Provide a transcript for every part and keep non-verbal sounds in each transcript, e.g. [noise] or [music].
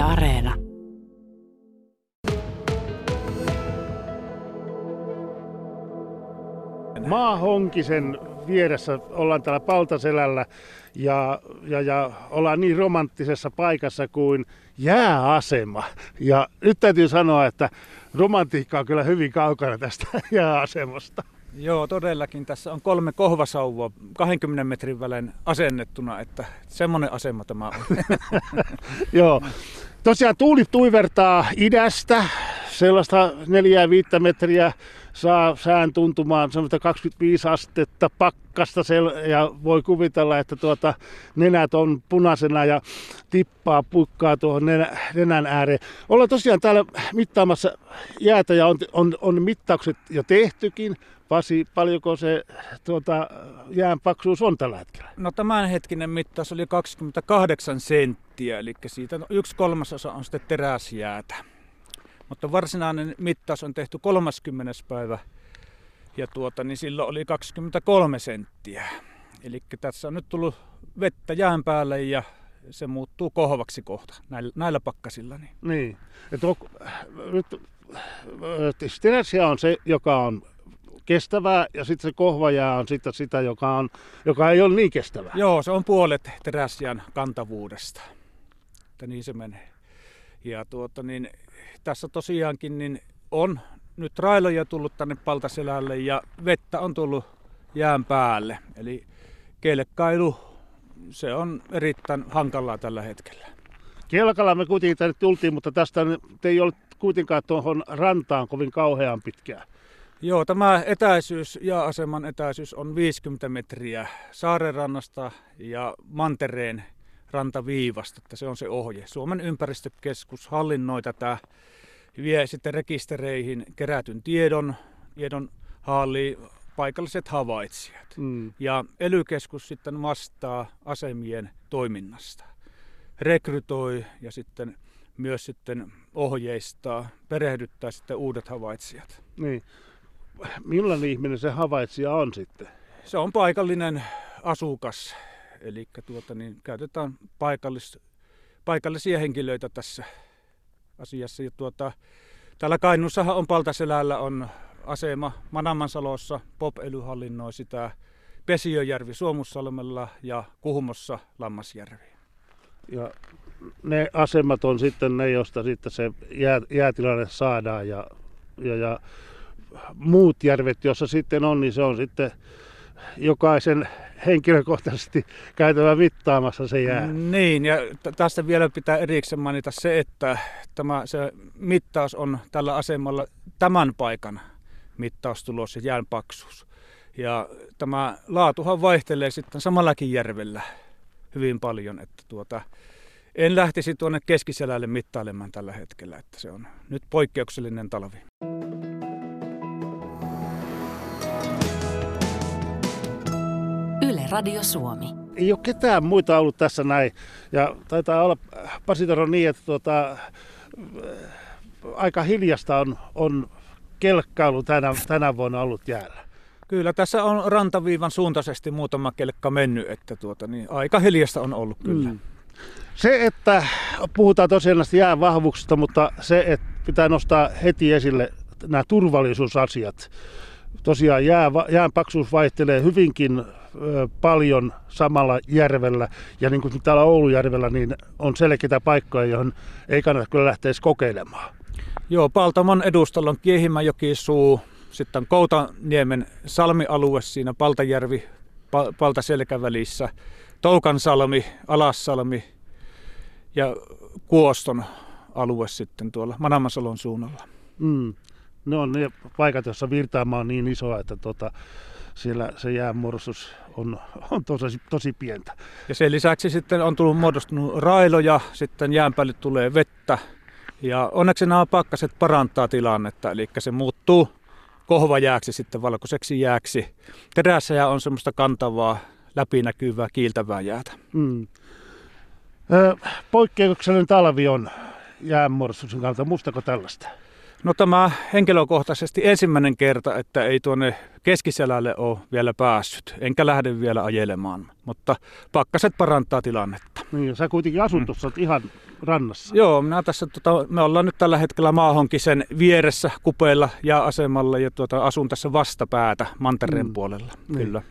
Yle Areena. Maahonkisen vieressä ollaan täällä Paltaselällä ja, ja, ja ollaan niin romanttisessa paikassa kuin jääasema. Ja nyt täytyy sanoa, että romantiikka on kyllä hyvin kaukana tästä [laughs] jääasemasta. Joo, todellakin. Tässä on kolme kohvasauvaa 20 metrin välein asennettuna, että semmoinen asema tämä on. [laughs] Joo. Tosiaan tuuli tuivertaa idästä, sellaista 4-5 metriä saa sään tuntumaan semmoista 25 astetta pakkasta ja voi kuvitella, että tuota nenät on punaisena ja tippaa pukkaa tuohon nenä, nenän ääreen. Ollaan tosiaan täällä mittaamassa jäätä ja on, on, on mittaukset jo tehtykin. Pasi, paljonko se tuota, jään paksuus on tällä hetkellä? No tämänhetkinen mittaus oli 28 senttiä, eli siitä yksi kolmasosa on sitten teräsjäätä. Mutta varsinainen mittaus on tehty 30. päivä ja tuota, niin silloin oli 23 senttiä. Eli tässä on nyt tullut vettä jään päälle ja se muuttuu kohvaksi kohta näillä, näillä pakkasilla. Niin. Niin. Et on, nyt, teräsjää on se, joka on kestävää ja sitten se kohvajää on sitten sitä, joka, on, joka ei ole niin kestävää. Joo, se on puolet teräsjään kantavuudesta. Että niin se menee. Ja tuota, niin, tässä tosiaankin niin on nyt railoja tullut tänne Paltaselälle ja vettä on tullut jään päälle. Eli kelkkailu, se on erittäin hankalaa tällä hetkellä. Kelkalla me kuitenkin tänne tultiin, mutta tästä ei ole kuitenkaan tuohon rantaan kovin kauhean pitkään. Joo, tämä etäisyys ja aseman etäisyys on 50 metriä saarenrannasta ja mantereen rantaviivasta, että se on se ohje. Suomen ympäristökeskus hallinnoi tätä, vie sitten rekistereihin kerätyn tiedon, tiedon hallii paikalliset havaitsijat. Mm. Ja elykeskus sitten vastaa asemien toiminnasta. Rekrytoi ja sitten myös sitten ohjeistaa, perehdyttää sitten uudet havaitsijat. Niin. Millainen ihminen se havaitsija on sitten? Se on paikallinen asukas, Eli tuota, niin käytetään paikallis, paikallisia henkilöitä tässä asiassa. Ja tuota, täällä Kainuussahan on Paltaselällä on asema Manamansalossa, Pop hallinnoi sitä Pesiöjärvi Suomussalmella ja Kuhmossa Lammasjärvi. Ja ne asemat on sitten ne, joista sitten se jää, jäätilanne saadaan ja, ja, ja muut järvet, jossa sitten on, niin se on sitten jokaisen henkilökohtaisesti käytävä mittaamassa se jää. Niin, ja tästä vielä pitää erikseen mainita se, että tämä se mittaus on tällä asemalla tämän paikan mittaustulos ja jään paksuus. Ja tämä laatuhan vaihtelee sitten samallakin järvellä hyvin paljon, että tuota, en lähtisi tuonne keskiselälle mittailemaan tällä hetkellä, että se on nyt poikkeuksellinen talvi. Radio Suomi. Ei ole ketään muita ollut tässä näin. Ja taitaa olla Pasitoro niin, että tuota, aika hiljasta on, on kelkkailu tänä, tänä vuonna ollut jäällä. Kyllä, tässä on rantaviivan suuntaisesti muutama kelkka mennyt, että tuota, niin aika hiljasta on ollut kyllä. Mm. Se, että puhutaan tosiaan näistä jään vahvuuksista, mutta se, että pitää nostaa heti esille nämä turvallisuusasiat. Tosiaan jää, jään paksuus vaihtelee hyvinkin paljon samalla järvellä. Ja niin kuin täällä Oulujärvellä, niin on selkeitä paikkoja, johon ei kannata kyllä lähteä edes kokeilemaan. Joo, Paltamon edustalla on Kiehimäjokisuu, sitten Koutaniemen salmialue siinä Paltajärvi, Paltaselkävälissä, Toukansalmi, Alassalmi ja Kuoston alue sitten tuolla Manamasalon suunnalla. Mm. Ne on ne paikat, joissa virtaama on niin iso, että tota, siellä se jäänmuodostus on, on tosi, tosi pientä. Ja sen lisäksi sitten on tullut muodostunut railoja, sitten jään päälle tulee vettä. Ja onneksi nämä pakkaset parantaa tilannetta, eli se muuttuu kohvajääksi sitten valkoiseksi jääksi. Terässä ja on semmoista kantavaa, läpinäkyvää, kiiltävää jäätä. Mm. poikkeuksellinen talvi on jäänmuodostuksen kannalta. Muistako tällaista? No tämä henkilökohtaisesti ensimmäinen kerta, että ei tuonne keskiselälle ole vielä päässyt, enkä lähde vielä ajelemaan, mutta pakkaset parantaa tilannetta. Niin, sä kuitenkin asut tuossa ihan rannassa. Joo, minä tässä, tota, me ollaan nyt tällä hetkellä Maahonkisen vieressä kupeilla ja asemalla ja tuota, asun tässä vastapäätä Mantereen mm. puolella, niin. kyllä.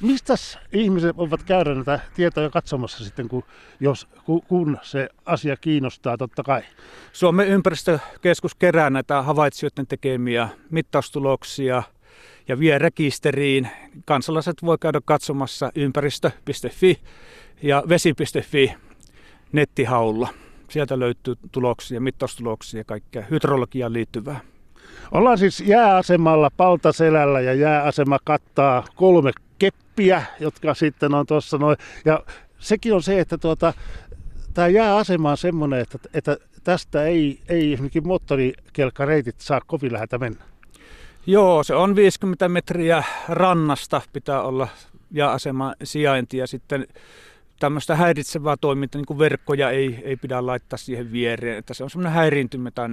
Mistä ihmiset voivat käydä näitä tietoja katsomassa sitten, kun, jos, kun se asia kiinnostaa, totta kai? Suomen ympäristökeskus kerää näitä havaitsijoiden tekemiä mittaustuloksia ja vie rekisteriin. Kansalaiset voi käydä katsomassa ympäristö.fi ja vesi.fi nettihaulla. Sieltä löytyy tuloksia, mittaustuloksia ja kaikkea hydrologiaan liittyvää. Ollaan siis jääasemalla Paltaselällä ja jääasema kattaa kolme keppiä, jotka sitten on tuossa noin. Ja sekin on se, että tuota, tämä jääasema on semmoinen, että, että tästä ei, ei esimerkiksi moottorikelkkareitit saa kovin läheltä mennä. Joo, se on 50 metriä rannasta pitää olla jääasema sijainti ja sitten tämmöistä häiritsevää toimintaa, niin kuin verkkoja ei, ei pidä laittaa siihen viereen, että se on semmoinen häiriintymä tai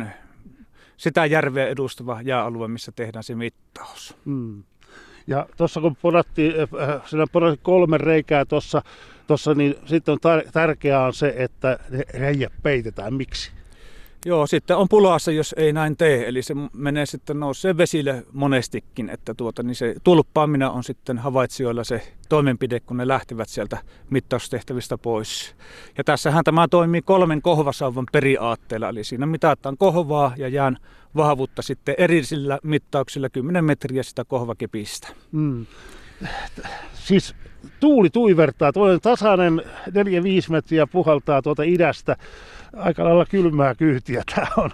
sitä järveä edustava jääalue, missä tehdään se mittaus. Mm. Ja tuossa kun podattiin, äh, äh siinä podattiin kolme reikää tuossa, tossa, niin sitten on tar- tärkeää on se, että ne reijät peitetään. Miksi? Joo, sitten on pulassa, jos ei näin tee. Eli se menee sitten nousee vesille monestikin, että tuota, niin se tulppaaminen on sitten havaitsijoilla se toimenpide, kun ne lähtevät sieltä mittaustehtävistä pois. Ja tässähän tämä toimii kolmen kohvasauvan periaatteella, eli siinä mitataan kohvaa ja jään vahvuutta sitten erisillä mittauksilla 10 metriä sitä kohvakepistä. Mm. Siis tuuli tuivertaa, tuollainen tasainen 4-5 metriä puhaltaa tuota idästä aika lailla kylmää kyytiä tämä on.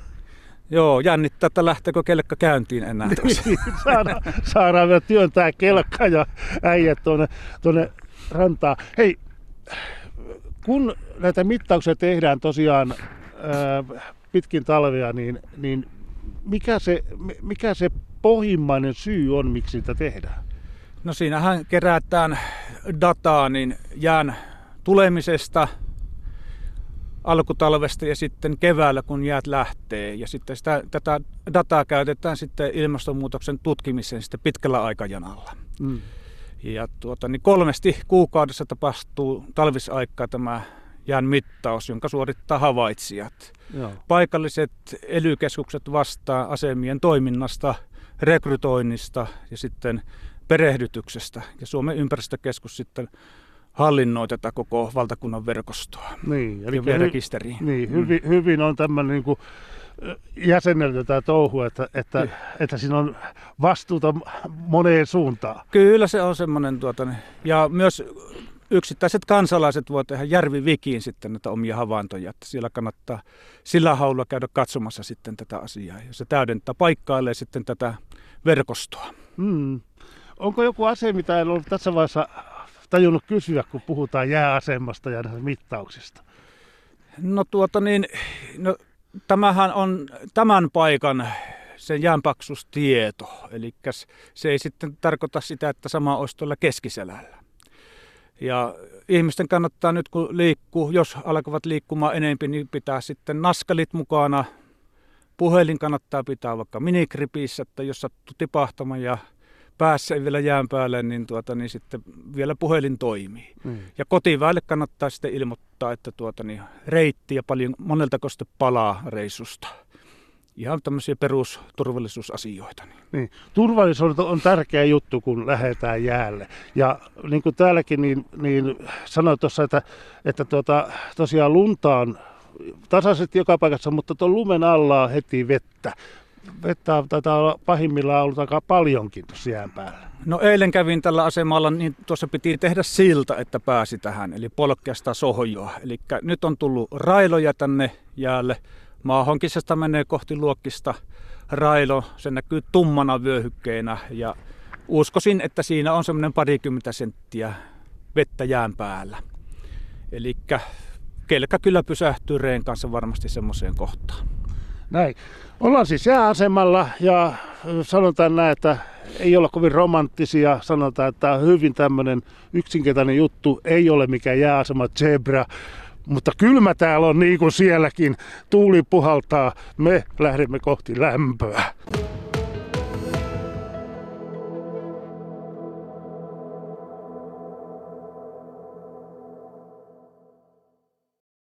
Joo, jännittää, että lähteekö kelkka käyntiin enää niin, [laughs] saadaan, saadaan vielä työntää kelkka ja äijät tuonne, tuonne rantaan. Hei, kun näitä mittauksia tehdään tosiaan ää, pitkin talvea, niin, niin mikä, se, mikä se pohjimmainen syy on, miksi sitä tehdään? No siinähän kerätään dataa niin jään tulemisesta, alkutalvesta ja sitten keväällä, kun jäät lähtee. Ja sitten sitä, tätä dataa käytetään sitten ilmastonmuutoksen tutkimiseen sitten pitkällä aikajanalla. Mm. Ja tuota, niin kolmesti kuukaudessa tapahtuu talvisaikaa tämä jään mittaus, jonka suorittaa havaitsijat. Joo. Paikalliset ely vastaa asemien toiminnasta, rekrytoinnista ja sitten perehdytyksestä. Ja Suomen ympäristökeskus sitten hallinnoi tätä koko valtakunnan verkostoa niin, eli ja rekisteriin. Niin, mm. hyvin, hyvin on tämmöinen niin kuin jäsenelty tämä touhu, että, että, että siinä on vastuuta moneen suuntaan. Kyllä se on semmoinen, tuota, ja myös yksittäiset kansalaiset voivat tehdä järvivikiin sitten näitä omia havaintoja, että siellä kannattaa sillä haulla käydä katsomassa sitten tätä asiaa, ja se täydentää paikkailee sitten tätä verkostoa. Mm. Onko joku ase, mitä en ollut tässä vaiheessa tajunnut kysyä, kun puhutaan jääasemasta ja mittauksista? No tuota niin, no, tämähän on tämän paikan sen jäänpaksustieto. Eli se ei sitten tarkoita sitä, että sama olisi tuolla keskiselällä. Ja ihmisten kannattaa nyt kun liikkuu, jos alkavat liikkumaan enemmän, niin pitää sitten naskalit mukana. Puhelin kannattaa pitää vaikka minikripissä, että jos sattuu tipahtamaan ja päässä vielä jään päälle, niin, tuota, niin sitten vielä puhelin toimii. Mm. Ja kotiväelle kannattaa sitten ilmoittaa, että tuota, niin reitti ja paljon monelta koste palaa reissusta. Ihan tämmöisiä perusturvallisuusasioita. Niin. Niin. Turvallisuus on tärkeä juttu, kun lähdetään jäälle. Ja niin kuin täälläkin niin, niin sanoin tuossa, että, että tuota, tosiaan lunta on tasaisesti joka paikassa, mutta tuon lumen alla on heti vettä vettä taitaa olla pahimmillaan ollut aika paljonkin tuossa jään päällä. No eilen kävin tällä asemalla, niin tuossa piti tehdä silta, että pääsi tähän, eli polkeasta sohjoa. Eli nyt on tullut railoja tänne jäälle. Maahonkisesta menee kohti luokkista railo, se näkyy tummana vyöhykkeinä ja uskoisin, että siinä on semmoinen parikymmentä senttiä vettä jään päällä. Eli kelkä kyllä pysähtyy reen kanssa varmasti semmoiseen kohtaan. Näin. Ollaan siis jääasemalla ja sanotaan näin, että ei olla kovin romanttisia. Sanotaan, että tämä on hyvin tämmöinen yksinkertainen juttu. Ei ole mikään jääasema zebra. Mutta kylmä täällä on niin kuin sielläkin. Tuuli puhaltaa, me lähdemme kohti lämpöä.